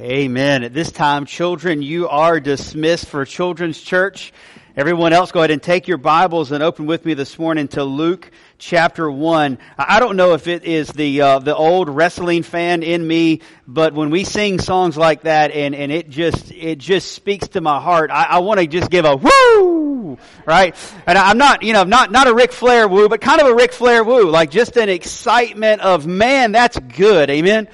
Amen. At this time, children, you are dismissed for Children's Church. Everyone else, go ahead and take your Bibles and open with me this morning to Luke chapter one. I don't know if it is the uh, the old wrestling fan in me, but when we sing songs like that, and and it just it just speaks to my heart, I, I want to just give a woo, right? And I'm not, you know, not not a Ric Flair woo, but kind of a Ric Flair woo, like just an excitement of man, that's good, amen.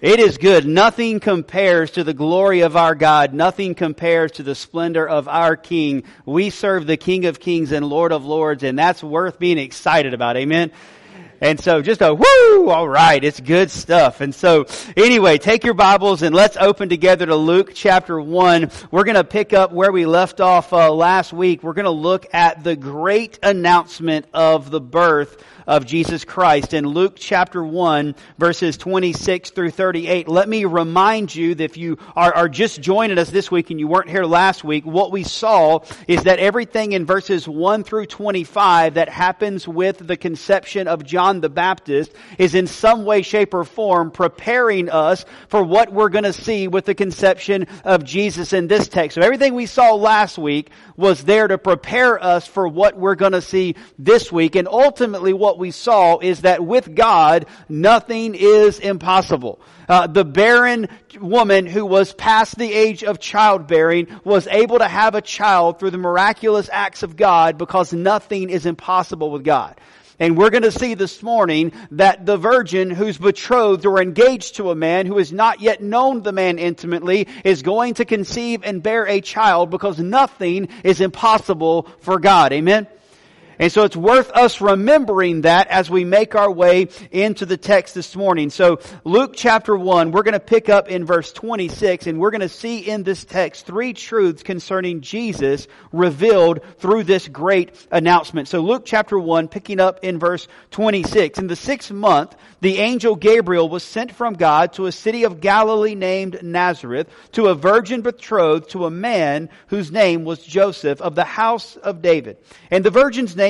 It is good. Nothing compares to the glory of our God. Nothing compares to the splendor of our King. We serve the King of Kings and Lord of Lords, and that's worth being excited about. Amen. And so just a whoo, all right, it's good stuff. And so anyway, take your Bibles and let's open together to Luke chapter 1. We're going to pick up where we left off uh, last week. We're going to look at the great announcement of the birth of Jesus Christ in Luke chapter 1 verses 26 through 38. Let me remind you that if you are, are just joining us this week and you weren't here last week, what we saw is that everything in verses 1 through 25 that happens with the conception of John the Baptist is in some way, shape, or form preparing us for what we're going to see with the conception of Jesus in this text. So everything we saw last week was there to prepare us for what we're going to see this week. And ultimately what we saw is that with God, nothing is impossible. Uh, the barren woman who was past the age of childbearing was able to have a child through the miraculous acts of God because nothing is impossible with God. And we're going to see this morning that the virgin who's betrothed or engaged to a man who has not yet known the man intimately is going to conceive and bear a child because nothing is impossible for God. Amen? And so it's worth us remembering that as we make our way into the text this morning. So Luke chapter 1, we're going to pick up in verse 26 and we're going to see in this text three truths concerning Jesus revealed through this great announcement. So Luke chapter 1, picking up in verse 26. In the sixth month, the angel Gabriel was sent from God to a city of Galilee named Nazareth to a virgin betrothed to a man whose name was Joseph of the house of David. And the virgin's name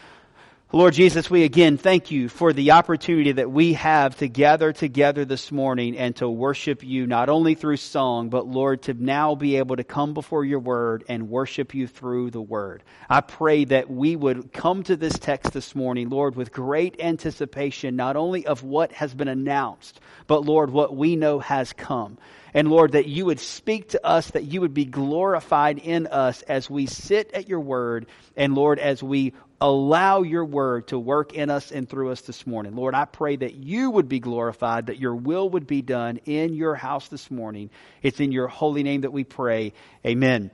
Lord Jesus, we again thank you for the opportunity that we have to gather together this morning and to worship you not only through song, but Lord, to now be able to come before your word and worship you through the word. I pray that we would come to this text this morning, Lord, with great anticipation, not only of what has been announced, but Lord, what we know has come. And Lord, that you would speak to us, that you would be glorified in us as we sit at your word, and Lord, as we allow your word to work in us and through us this morning. Lord, I pray that you would be glorified, that your will would be done in your house this morning. It's in your holy name that we pray. Amen.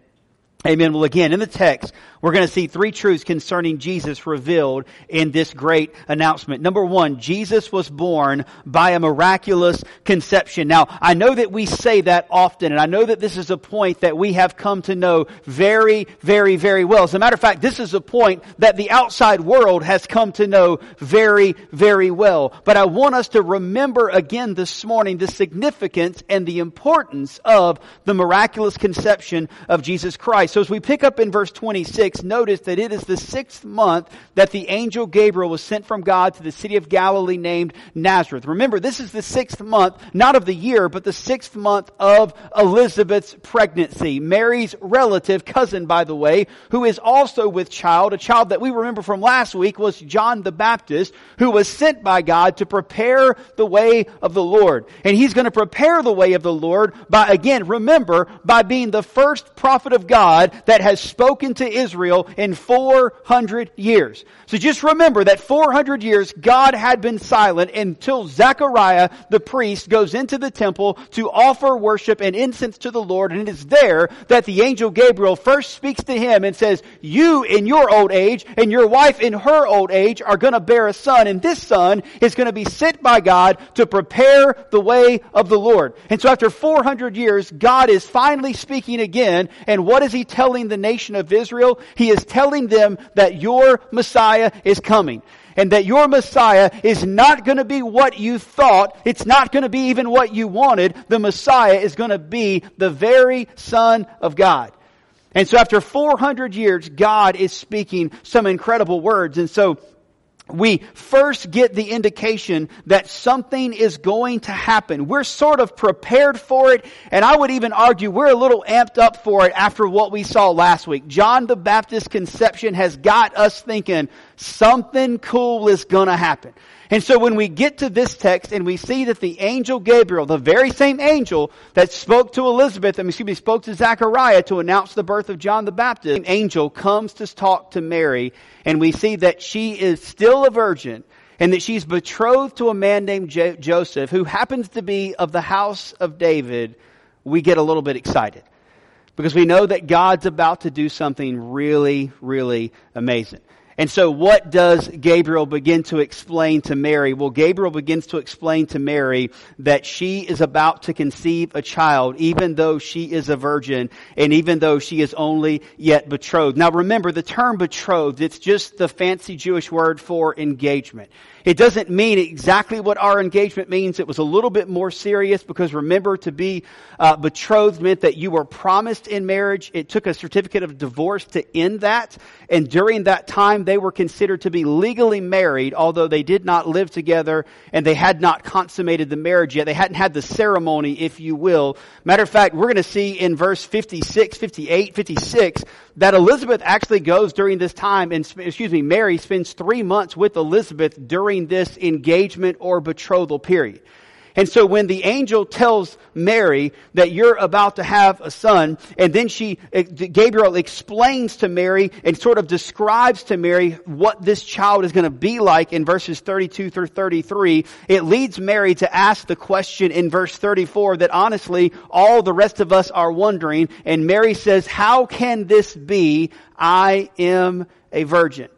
Amen. Well, again, in the text, we're going to see three truths concerning Jesus revealed in this great announcement. Number one, Jesus was born by a miraculous conception. Now, I know that we say that often, and I know that this is a point that we have come to know very, very, very well. As a matter of fact, this is a point that the outside world has come to know very, very well. But I want us to remember again this morning the significance and the importance of the miraculous conception of Jesus Christ. Christ. So as we pick up in verse 26, notice that it is the sixth month that the angel Gabriel was sent from God to the city of Galilee named Nazareth. Remember, this is the sixth month, not of the year, but the sixth month of Elizabeth's pregnancy. Mary's relative, cousin, by the way, who is also with child, a child that we remember from last week was John the Baptist, who was sent by God to prepare the way of the Lord. And he's going to prepare the way of the Lord by, again, remember, by being the first prophet of God that has spoken to Israel in 400 years. So just remember that 400 years God had been silent until Zechariah the priest goes into the temple to offer worship and incense to the Lord and it is there that the angel Gabriel first speaks to him and says, you in your old age and your wife in her old age are going to bear a son and this son is going to be sent by God to prepare the way of the Lord. And so after 400 years, God is finally speaking again and what is he telling the nation of Israel? He is telling them that your Messiah is coming and that your Messiah is not going to be what you thought. It's not going to be even what you wanted. The Messiah is going to be the very Son of God. And so after 400 years, God is speaking some incredible words. And so we first get the indication that something is going to happen. We're sort of prepared for it, and I would even argue we're a little amped up for it after what we saw last week. John the Baptist's conception has got us thinking something cool is gonna happen. And so when we get to this text and we see that the angel Gabriel, the very same angel that spoke to Elizabeth, and excuse me, spoke to Zachariah to announce the birth of John the Baptist, angel comes to talk to Mary, and we see that she is still a virgin, and that she's betrothed to a man named J- Joseph, who happens to be of the house of David, we get a little bit excited. Because we know that God's about to do something really, really amazing. And so what does Gabriel begin to explain to Mary? Well, Gabriel begins to explain to Mary that she is about to conceive a child, even though she is a virgin, and even though she is only yet betrothed. Now remember, the term betrothed, it's just the fancy Jewish word for engagement. It doesn't mean exactly what our engagement means. It was a little bit more serious because remember to be uh, betrothed meant that you were promised in marriage. It took a certificate of divorce to end that. And during that time, they were considered to be legally married, although they did not live together and they had not consummated the marriage yet. They hadn't had the ceremony, if you will. Matter of fact, we're going to see in verse 56, 58, 56 that Elizabeth actually goes during this time and, excuse me, Mary spends three months with Elizabeth during this engagement or betrothal period. And so when the angel tells Mary that you're about to have a son, and then she, eh, Gabriel explains to Mary and sort of describes to Mary what this child is going to be like in verses 32 through 33, it leads Mary to ask the question in verse 34 that honestly all the rest of us are wondering. And Mary says, how can this be? I am a virgin.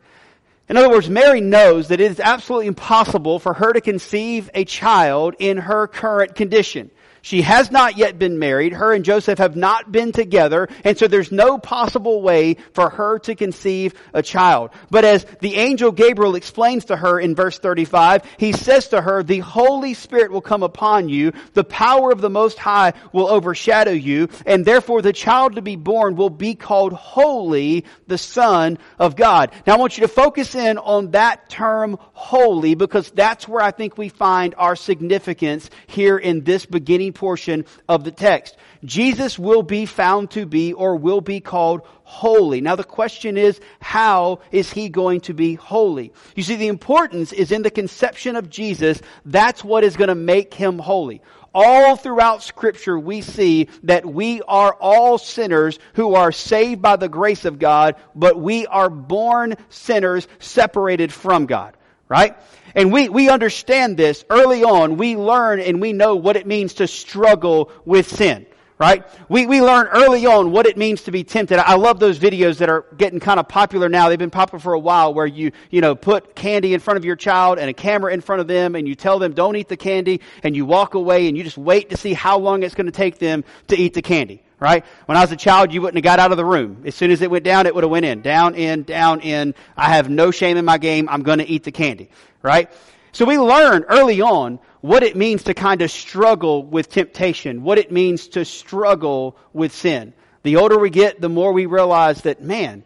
In other words, Mary knows that it is absolutely impossible for her to conceive a child in her current condition. She has not yet been married. Her and Joseph have not been together. And so there's no possible way for her to conceive a child. But as the angel Gabriel explains to her in verse 35, he says to her, the Holy Spirit will come upon you. The power of the Most High will overshadow you. And therefore the child to be born will be called holy, the Son of God. Now I want you to focus in on that term holy because that's where I think we find our significance here in this beginning portion of the text. Jesus will be found to be or will be called holy. Now the question is, how is he going to be holy? You see, the importance is in the conception of Jesus. That's what is going to make him holy. All throughout scripture we see that we are all sinners who are saved by the grace of God, but we are born sinners separated from God. Right? And we, we understand this early on. We learn and we know what it means to struggle with sin. Right? We, we learn early on what it means to be tempted. I love those videos that are getting kind of popular now. They've been popular for a while where you, you know, put candy in front of your child and a camera in front of them and you tell them don't eat the candy and you walk away and you just wait to see how long it's going to take them to eat the candy right? When I was a child, you wouldn't have got out of the room. As soon as it went down, it would have went in. Down, in, down, in. I have no shame in my game. I'm going to eat the candy, right? So we learn early on what it means to kind of struggle with temptation, what it means to struggle with sin. The older we get, the more we realize that, man,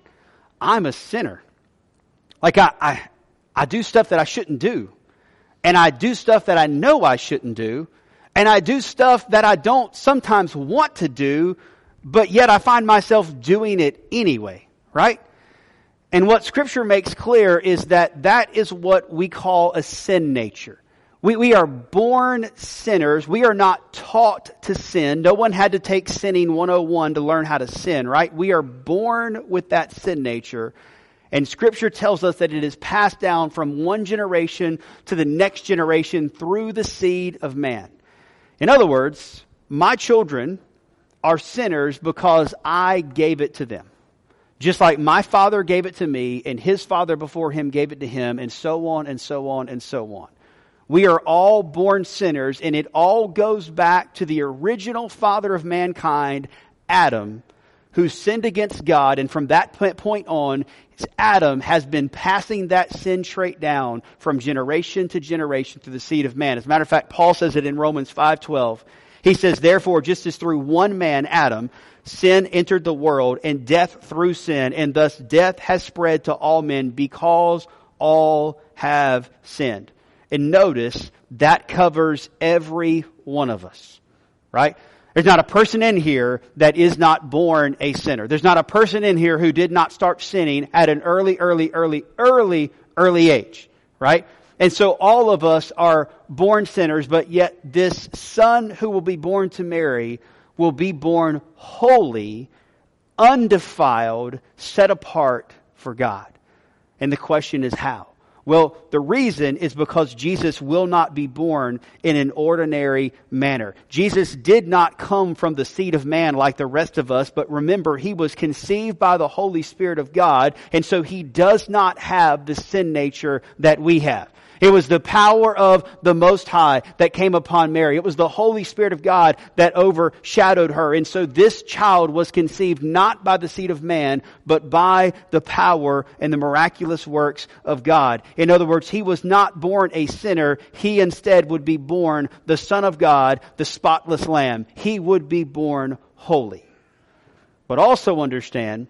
I'm a sinner. Like I, I, I do stuff that I shouldn't do. And I do stuff that I know I shouldn't do. And I do stuff that I don't sometimes want to do, but yet I find myself doing it anyway, right? And what scripture makes clear is that that is what we call a sin nature. We, we are born sinners. We are not taught to sin. No one had to take sinning 101 to learn how to sin, right? We are born with that sin nature. And scripture tells us that it is passed down from one generation to the next generation through the seed of man. In other words, my children are sinners because I gave it to them. Just like my father gave it to me and his father before him gave it to him and so on and so on and so on. We are all born sinners, and it all goes back to the original father of mankind, Adam, who sinned against God. And from that point on, Adam has been passing that sin trait down from generation to generation through the seed of man. As a matter of fact, Paul says it in Romans 5:12. He says, "Therefore, just as through one man, Adam, sin entered the world, and death through sin, and thus death has spread to all men because all have sinned." And notice that covers every one of us, right? There's not a person in here that is not born a sinner. There's not a person in here who did not start sinning at an early, early, early, early, early age, right? And so all of us are born sinners, but yet this son who will be born to Mary will be born holy, undefiled, set apart for God. And the question is how? Well, the reason is because Jesus will not be born in an ordinary manner. Jesus did not come from the seed of man like the rest of us, but remember, he was conceived by the Holy Spirit of God, and so he does not have the sin nature that we have. It was the power of the Most High that came upon Mary. It was the Holy Spirit of God that overshadowed her. And so this child was conceived not by the seed of man, but by the power and the miraculous works of God. In other words, he was not born a sinner. He instead would be born the Son of God, the spotless Lamb. He would be born holy. But also understand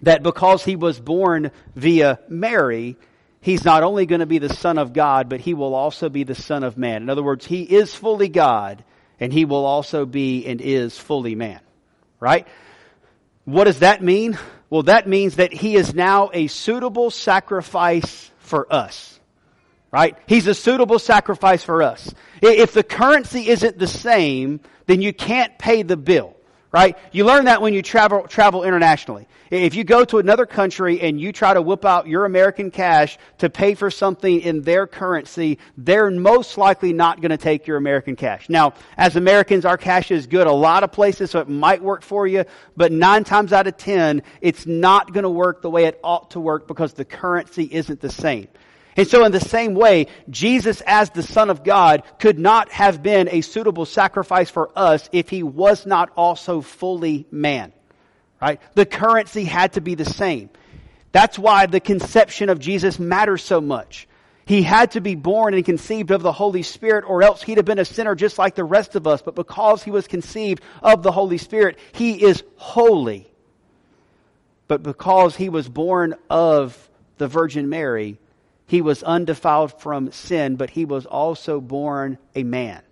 that because he was born via Mary, he's not only going to be the Son of God, but he will also be the Son of Man. In other words, he is fully God, and he will also be and is fully man. Right? What does that mean? Well, that means that he is now a suitable sacrifice for us. Right? He's a suitable sacrifice for us. If the currency isn't the same, then you can't pay the bill right? You learn that when you travel, travel internationally. If you go to another country and you try to whip out your American cash to pay for something in their currency, they're most likely not going to take your American cash. Now, as Americans, our cash is good a lot of places, so it might work for you, but nine times out of ten, it's not going to work the way it ought to work because the currency isn't the same. And so in the same way, Jesus as the Son of God could not have been a suitable sacrifice for us if he was not also fully man. Right? The currency had to be the same. That's why the conception of Jesus matters so much. He had to be born and conceived of the Holy Spirit or else he'd have been a sinner just like the rest of us. But because he was conceived of the Holy Spirit, he is holy. But because he was born of the Virgin Mary, he was undefiled from sin, but he was also born a man.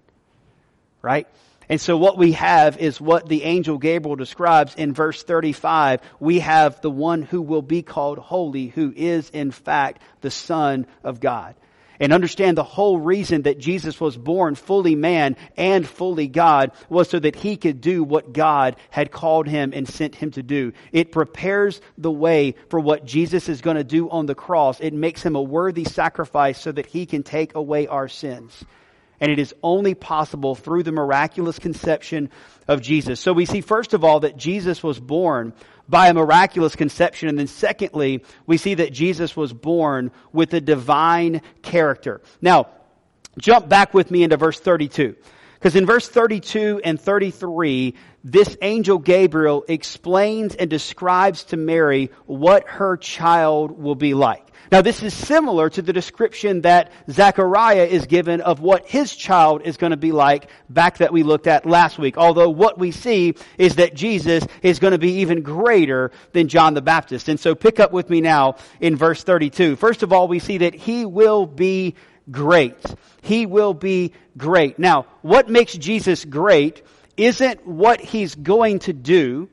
Right? And so what we have is what the angel Gabriel describes in verse 35. We have the one who will be called holy, who is in fact the Son of God and understand the whole reason that Jesus was born fully man and fully God was so that he could do what God had called him and sent him to do. It prepares the way for what Jesus is going to do on the cross. It makes him a worthy sacrifice so that he can take away our sins. And it is only possible through the miraculous conception of Jesus. So we see, first of all, that Jesus was born by a miraculous conception. And then secondly, we see that Jesus was born with a divine character. Now, jump back with me into verse 32. Because in verse 32 and 33, this angel Gabriel explains and describes to Mary what her child will be like. Now, this is similar to the description that Zechariah is given of what his child is going to be like back that we looked at last week. Although what we see is that Jesus is going to be even greater than John the Baptist. And so pick up with me now in verse 32. First of all, we see that he will be great. He will be great. Now, what makes Jesus great isn't what he's going to do.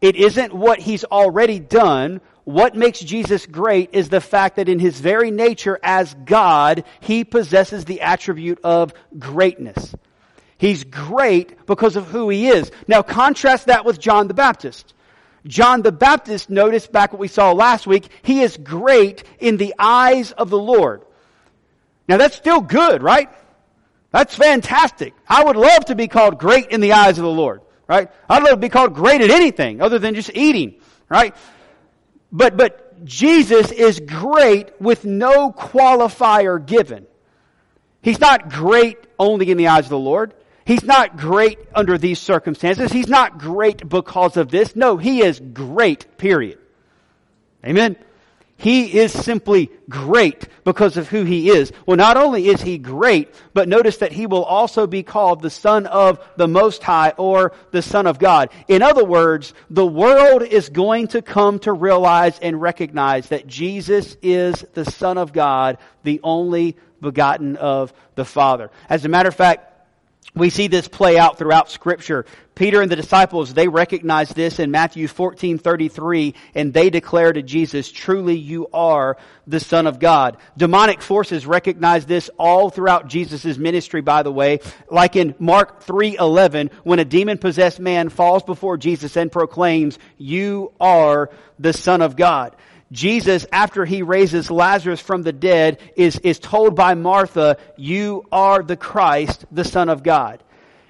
It isn't what he's already done what makes Jesus great is the fact that in his very nature as God, he possesses the attribute of greatness. He's great because of who he is. Now contrast that with John the Baptist. John the Baptist, notice back what we saw last week, he is great in the eyes of the Lord. Now that's still good, right? That's fantastic. I would love to be called great in the eyes of the Lord, right? I'd love to be called great at anything other than just eating, right? But, but Jesus is great with no qualifier given. He's not great only in the eyes of the Lord. He's not great under these circumstances. He's not great because of this. No, he is great, period. Amen. He is simply great because of who he is. Well, not only is he great, but notice that he will also be called the Son of the Most High or the Son of God. In other words, the world is going to come to realize and recognize that Jesus is the Son of God, the only begotten of the Father. As a matter of fact, we see this play out throughout scripture. Peter and the disciples, they recognize this in Matthew 14, 33, and they declare to Jesus, truly you are the Son of God. Demonic forces recognize this all throughout Jesus' ministry, by the way. Like in Mark 3, 11, when a demon-possessed man falls before Jesus and proclaims, you are the Son of God. Jesus, after he raises Lazarus from the dead, is, is told by Martha, you are the Christ, the Son of God.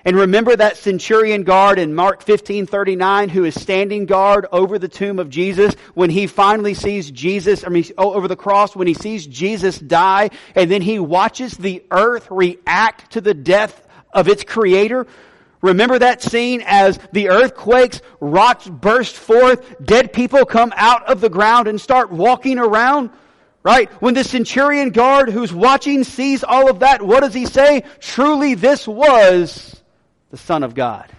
And remember that centurion guard in Mark 15:39 who is standing guard over the tomb of Jesus when he finally sees Jesus, I mean over the cross when he sees Jesus die and then he watches the earth react to the death of its creator. Remember that scene as the earthquakes, rocks burst forth, dead people come out of the ground and start walking around? Right? When the centurion guard who's watching sees all of that, what does he say? Truly this was the Son of God.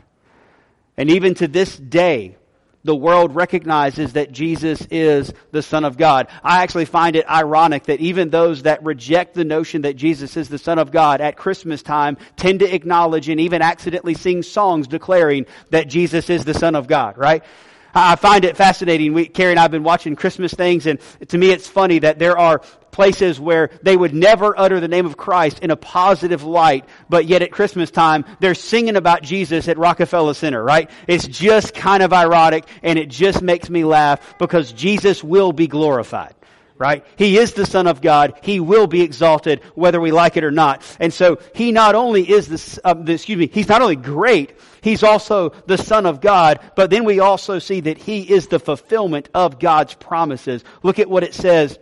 And even to this day, the world recognizes that Jesus is the Son of God. I actually find it ironic that even those that reject the notion that Jesus is the Son of God at Christmas time tend to acknowledge and even accidentally sing songs declaring that Jesus is the Son of God, right? I find it fascinating. We, Carrie and I have been watching Christmas things, and to me it's funny that there are places where they would never utter the name of Christ in a positive light, but yet at Christmas time, they're singing about Jesus at Rockefeller Center, right? It's just kind of ironic, and it just makes me laugh because Jesus will be glorified right? He is the Son of God. He will be exalted whether we like it or not. And so he not only is the, uh, the, excuse me, he's not only great, he's also the Son of God, but then we also see that he is the fulfillment of God's promises. Look at what it says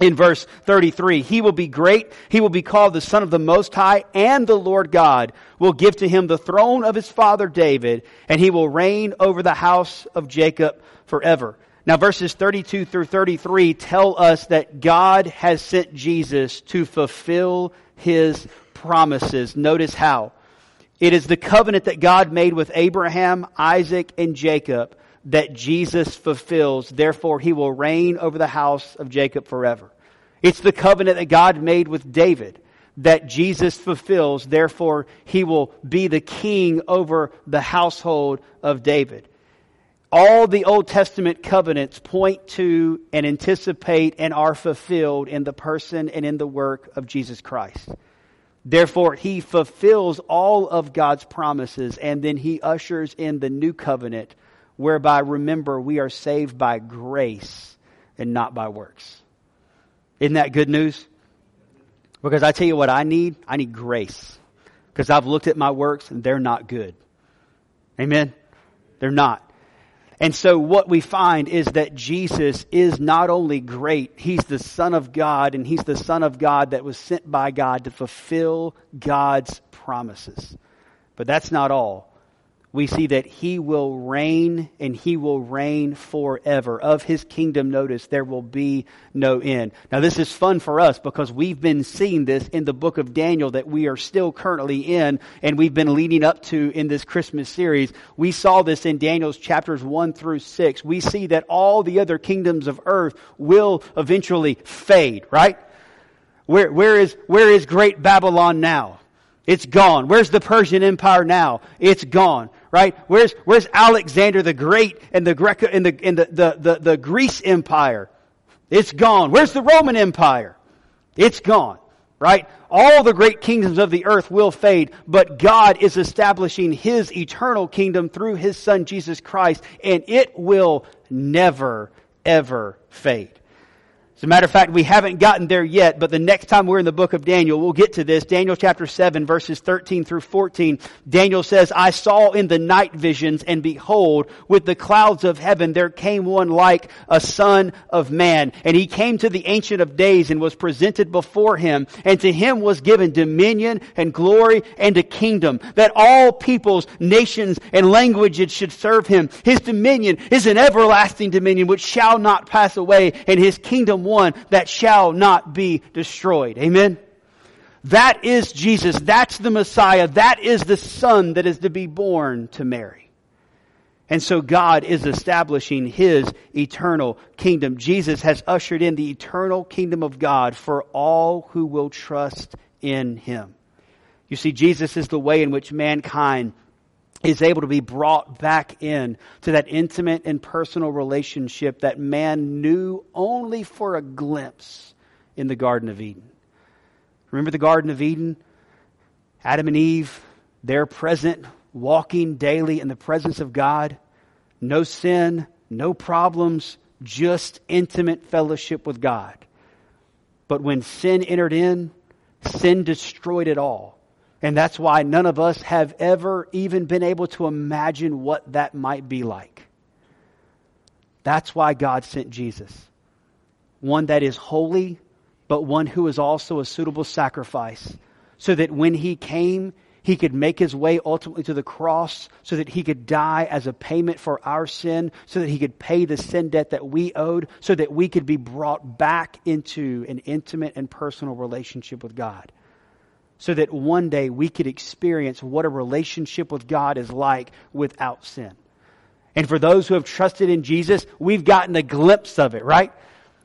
in verse 33. He will be great. He will be called the Son of the Most High and the Lord God will give to him the throne of his father David and he will reign over the house of Jacob forever. Now, verses 32 through 33 tell us that God has sent Jesus to fulfill his promises. Notice how. It is the covenant that God made with Abraham, Isaac, and Jacob that Jesus fulfills. Therefore, he will reign over the house of Jacob forever. It's the covenant that God made with David that Jesus fulfills. Therefore, he will be the king over the household of David all the Old Testament covenants point to and anticipate and are fulfilled in the person and in the work of Jesus Christ. Therefore, he fulfills all of God's promises and then he ushers in the new covenant whereby, remember, we are saved by grace and not by works. Isn't that good news? Because I tell you what I need, I need grace. Because I've looked at my works and they're not good. Amen? They're not. And so what we find is that Jesus is not only great, He's the Son of God, and He's the Son of God that was sent by God to fulfill God's promises. But that's not all we see that he will reign and he will reign forever. Of his kingdom, notice, there will be no end. Now this is fun for us because we've been seeing this in the book of Daniel that we are still currently in and we've been leading up to in this Christmas series. We saw this in Daniel's chapters 1 through 6. We see that all the other kingdoms of earth will eventually fade, right? Where, where is, where is great Babylon now? It's gone. Where's the Persian Empire now? It's gone right? Where's, where's Alexander the Great and the Greco, and the, and the, the, the, the Greece Empire? It's gone. Where's the Roman Empire? It's gone, right? All the great kingdoms of the earth will fade, but God is establishing His eternal kingdom through His Son Jesus Christ, and it will never, ever fade. As a matter of fact, we haven't gotten there yet, but the next time we're in the book of Daniel, we'll get to this. Daniel chapter 7, verses 13 through 14. Daniel says, I saw in the night visions, and behold, with the clouds of heaven, there came one like a son of man. And he came to the Ancient of Days and was presented before him. And to him was given dominion and glory and a kingdom, that all peoples, nations, and languages should serve him. His dominion is an everlasting dominion which shall not pass away, and his kingdom one that shall not be destroyed. Amen? That is Jesus. That's the Messiah. That is the Son that is to be born to Mary. And so God is establishing His eternal kingdom. Jesus has ushered in the eternal kingdom of God for all who will trust in Him. You see, Jesus is the way in which mankind is able to be brought back in to that intimate and personal relationship that man knew only for a glimpse in the Garden of Eden. Remember the Garden of Eden? Adam and Eve, they're present, walking daily in the presence of God. No sin, no problems, just intimate fellowship with God. But when sin entered in, sin destroyed it all. And that's why none of us have ever even been able to imagine what that might be like. That's why God sent Jesus. One that is holy, but one who is also a suitable sacrifice. So that when he came, he could make his way ultimately to the cross so that he could die as a payment for our sin, so that he could pay the sin debt that we owed, so that we could be brought back into an intimate and personal relationship with God so that one day we could experience what a relationship with God is like without sin. And for those who have trusted in Jesus, we've gotten a glimpse of it, right?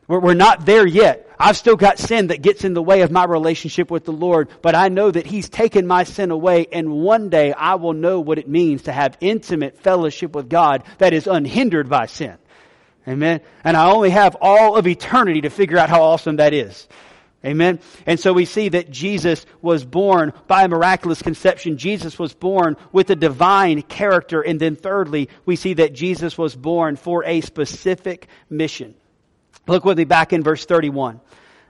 We're, not there yet. I've still got sin that gets in the way of my relationship with the Lord, but I know that He's taken my sin away, and one day I will know what it means to have intimate fellowship with God that is unhindered by sin. Amen. And I only have all of eternity to figure out how awesome that is. Amen. And so we see that Jesus was born by a miraculous conception. Jesus was born with a divine character. And then thirdly, we see that Jesus was born for a specific mission. Look with me back in verse 31.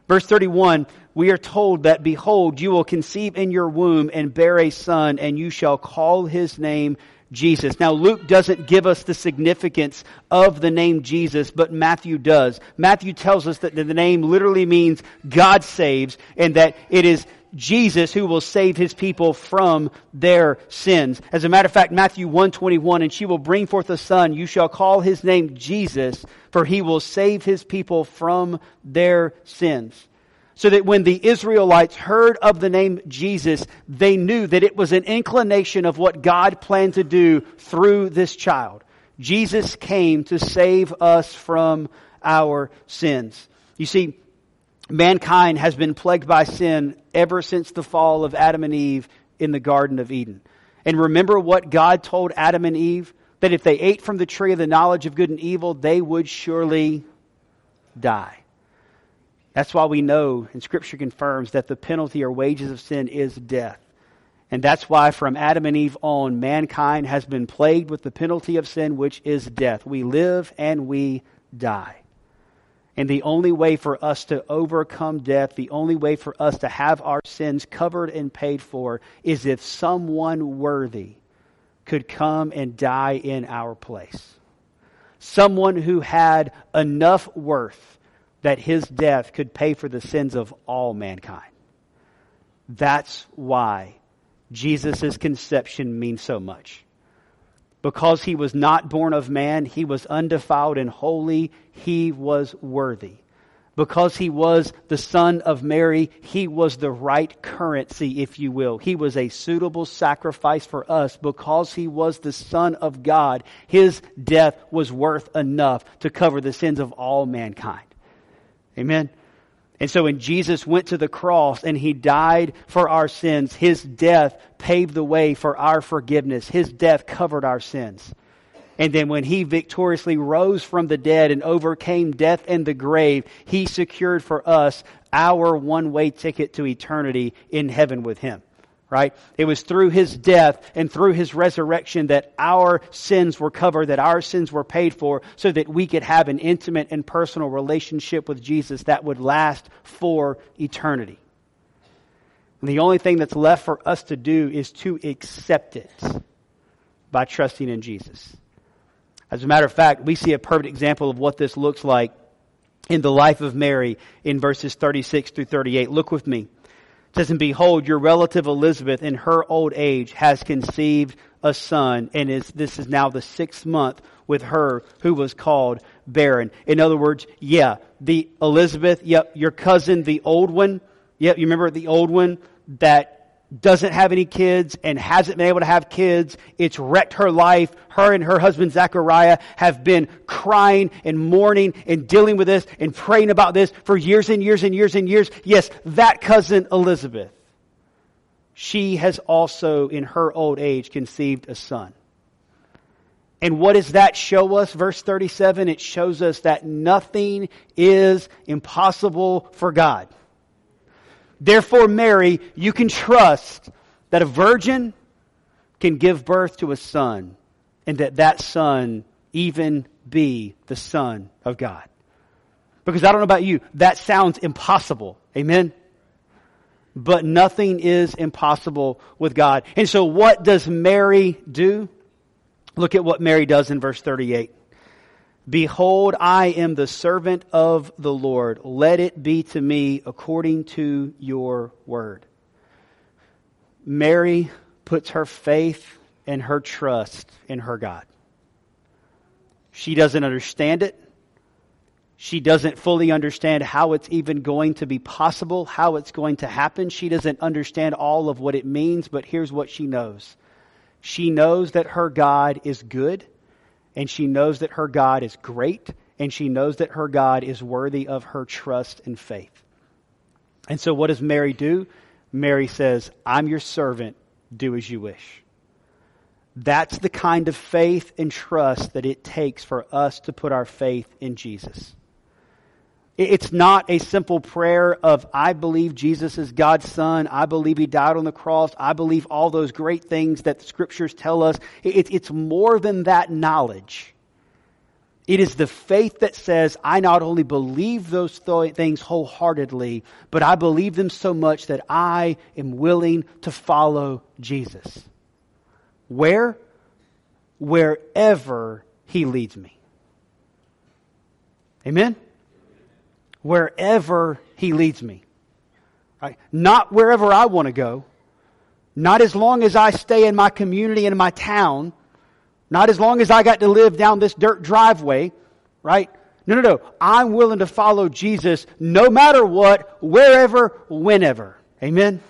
Verse 31, we are told that, behold, you will conceive in your womb and bear a son, and you shall call his name Jesus. Now, Luke doesn't give us the significance of the name Jesus, but Matthew does. Matthew tells us that the name literally means God saves, and that it is Jesus who will save his people from their sins. As a matter of fact, Matthew 121, and she will bring forth a son, you shall call his name Jesus, for he will save his people from their sins so that when the Israelites heard of the name Jesus, they knew that it was an inclination of what God planned to do through this child. Jesus came to save us from our sins. You see, mankind has been plagued by sin ever since the fall of Adam and Eve in the Garden of Eden. And remember what God told Adam and Eve? That if they ate from the tree of the knowledge of good and evil, they would surely die. That's why we know, and Scripture confirms, that the penalty or wages of sin is death. And that's why from Adam and Eve on, mankind has been plagued with the penalty of sin, which is death. We live and we die. And the only way for us to overcome death, the only way for us to have our sins covered and paid for, is if someone worthy could come and die in our place. Someone who had enough worth that his death could pay for the sins of all mankind. That's why Jesus' conception means so much. Because he was not born of man, he was undefiled and holy, he was worthy. Because he was the son of Mary, he was the right currency, if you will. He was a suitable sacrifice for us. Because he was the son of God, his death was worth enough to cover the sins of all mankind. Amen. And so when Jesus went to the cross and he died for our sins, his death paved the way for our forgiveness. His death covered our sins. And then when he victoriously rose from the dead and overcame death and the grave, he secured for us our one way ticket to eternity in heaven with him. Right? It was through his death and through his resurrection that our sins were covered, that our sins were paid for, so that we could have an intimate and personal relationship with Jesus that would last for eternity. And the only thing that's left for us to do is to accept it by trusting in Jesus. As a matter of fact, we see a perfect example of what this looks like in the life of Mary in verses 36 through 38. Look with me. Says, And behold, your relative Elizabeth in her old age has conceived a son, and is, this is now the sixth month with her who was called barren. In other words, yeah, the Elizabeth, yep, your cousin, the old one, yep, you remember the old one that doesn't have any kids and hasn't been able to have kids. It's wrecked her life. Her and her husband Zachariah have been crying and mourning and dealing with this and praying about this for years and years and years and years. Yes, that cousin Elizabeth. She has also in her old age conceived a son. And what does that show us? Verse 37, it shows us that nothing is impossible for God. Therefore, Mary, you can trust that a virgin can give birth to a son and that that son even be the son of God. Because I don't know about you, that sounds impossible. Amen? But nothing is impossible with God. And so what does Mary do? Look at what Mary does in verse 38. Behold, I am the servant of the Lord. Let it be to me according to your word. Mary puts her faith and her trust in her God. She doesn't understand it. She doesn't fully understand how it's even going to be possible, how it's going to happen. She doesn't understand all of what it means, but here's what she knows. She knows that her God is good and she knows that her God is great, and she knows that her God is worthy of her trust and faith. And so, what does Mary do? Mary says, I'm your servant, do as you wish. That's the kind of faith and trust that it takes for us to put our faith in Jesus. It's not a simple prayer of, I believe Jesus is God's Son. I believe He died on the cross. I believe all those great things that the Scriptures tell us. It's more than that knowledge. It is the faith that says, I not only believe those things wholeheartedly, but I believe them so much that I am willing to follow Jesus. Where? Wherever He leads me. Amen? Wherever He leads me. Right? Not wherever I want to go. Not as long as I stay in my community and my town. Not as long as I got to live down this dirt driveway. Right? No, no, no. I'm willing to follow Jesus no matter what, wherever, whenever. Amen?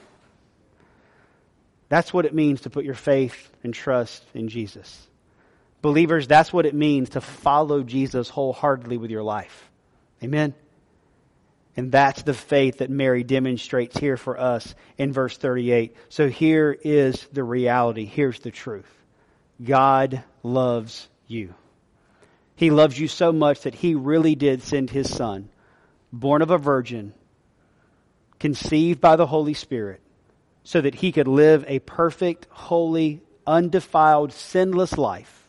That's what it means to put your faith and trust in Jesus. Believers, that's what it means to follow Jesus wholeheartedly with your life. Amen? And that's the faith that Mary demonstrates here for us in verse 38. So here is the reality. Here's the truth God loves you. He loves you so much that He really did send His Son, born of a virgin, conceived by the Holy Spirit, so that He could live a perfect, holy, undefiled, sinless life,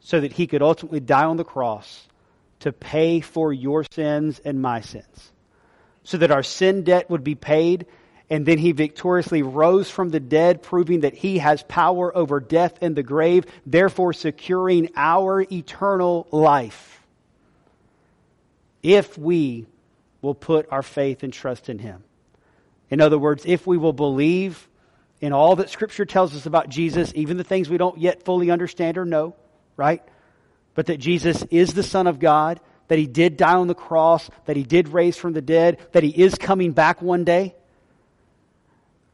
so that He could ultimately die on the cross to pay for your sins and my sins so that our sin debt would be paid. And then he victoriously rose from the dead, proving that he has power over death and the grave, therefore securing our eternal life. If we will put our faith and trust in him. In other words, if we will believe in all that Scripture tells us about Jesus, even the things we don't yet fully understand or know, right? But that Jesus is the Son of God, that He did die on the cross, that He did raise from the dead, that He is coming back one day.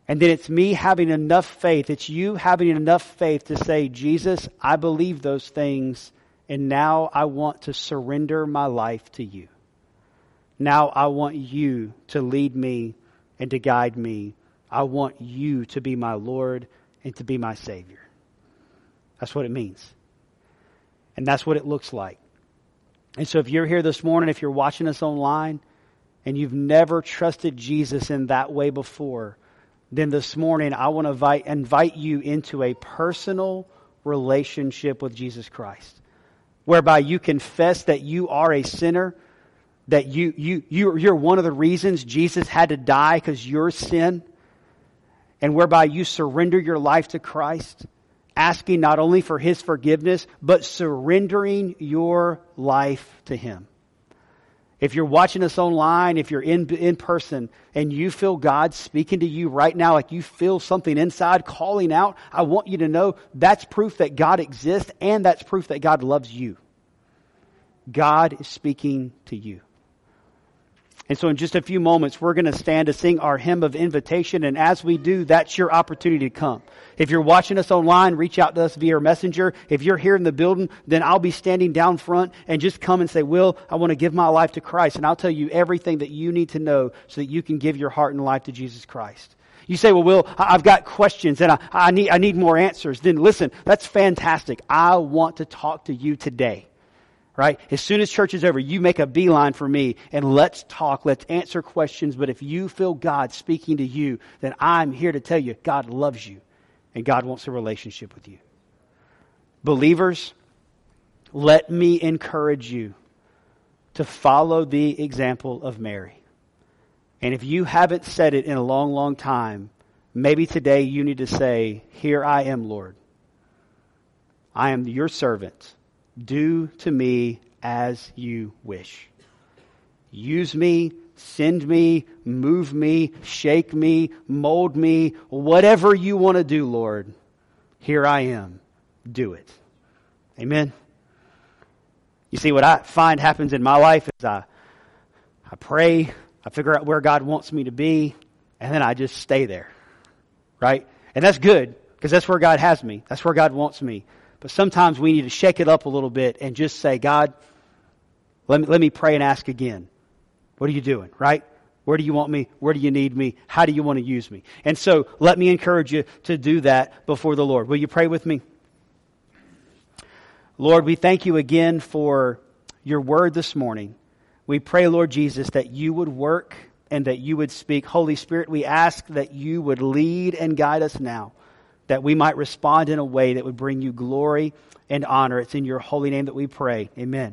And then it's me having enough faith, it's you having enough faith to say, Jesus, I believe those things, and now I want to surrender my life to you. Now I want you to lead me and to guide me I want you to be my Lord and to be my Savior. That's what it means. And that's what it looks like. And so if you're here this morning, if you're watching us online, and you've never trusted Jesus in that way before, then this morning I want to invite, invite you into a personal relationship with Jesus Christ, whereby you confess that you are a sinner, that you, you, you, you're one of the reasons Jesus had to die because your sin and whereby you surrender your life to Christ, asking not only for His forgiveness, but surrendering your life to Him. If you're watching us online, if you're in, in person, and you feel God speaking to you right now, like you feel something inside calling out, I want you to know that's proof that God exists and that's proof that God loves you. God is speaking to you. And so, in just a few moments, we're going to stand to sing our hymn of invitation. And as we do, that's your opportunity to come. If you're watching us online, reach out to us via messenger. If you're here in the building, then I'll be standing down front and just come and say, Will, I want to give my life to Christ. And I'll tell you everything that you need to know so that you can give your heart and life to Jesus Christ. You say, well, Will, I've got questions and I, I, need, I need more answers. Then listen, that's fantastic. I want to talk to you today right? As soon as church is over, you make a beeline for me and let's talk, let's answer questions. But if you feel God speaking to you, then I'm here to tell you God loves you and God wants a relationship with you. Believers, let me encourage you to follow the example of Mary. And if you haven't said it in a long, long time, maybe today you need to say, Here I am, Lord. I am your servant. Do to me as you wish. Use me, send me, move me, shake me, mold me, whatever you want to do, Lord. Here I am. Do it. Amen. You see, what I find happens in my life is I, I pray, I figure out where God wants me to be, and then I just stay there. Right? And that's good, because that's where God has me. That's where God wants me. But sometimes we need to shake it up a little bit and just say, God, let me, let me pray and ask again. What are you doing, right? Where do you want me? Where do you need me? How do you want to use me? And so let me encourage you to do that before the Lord. Will you pray with me? Lord, we thank you again for your word this morning. We pray, Lord Jesus, that you would work and that you would speak. Holy Spirit, we ask that you would lead and guide us now that we might respond in a way that would bring you glory and honor. It's in your holy name that we pray. Amen.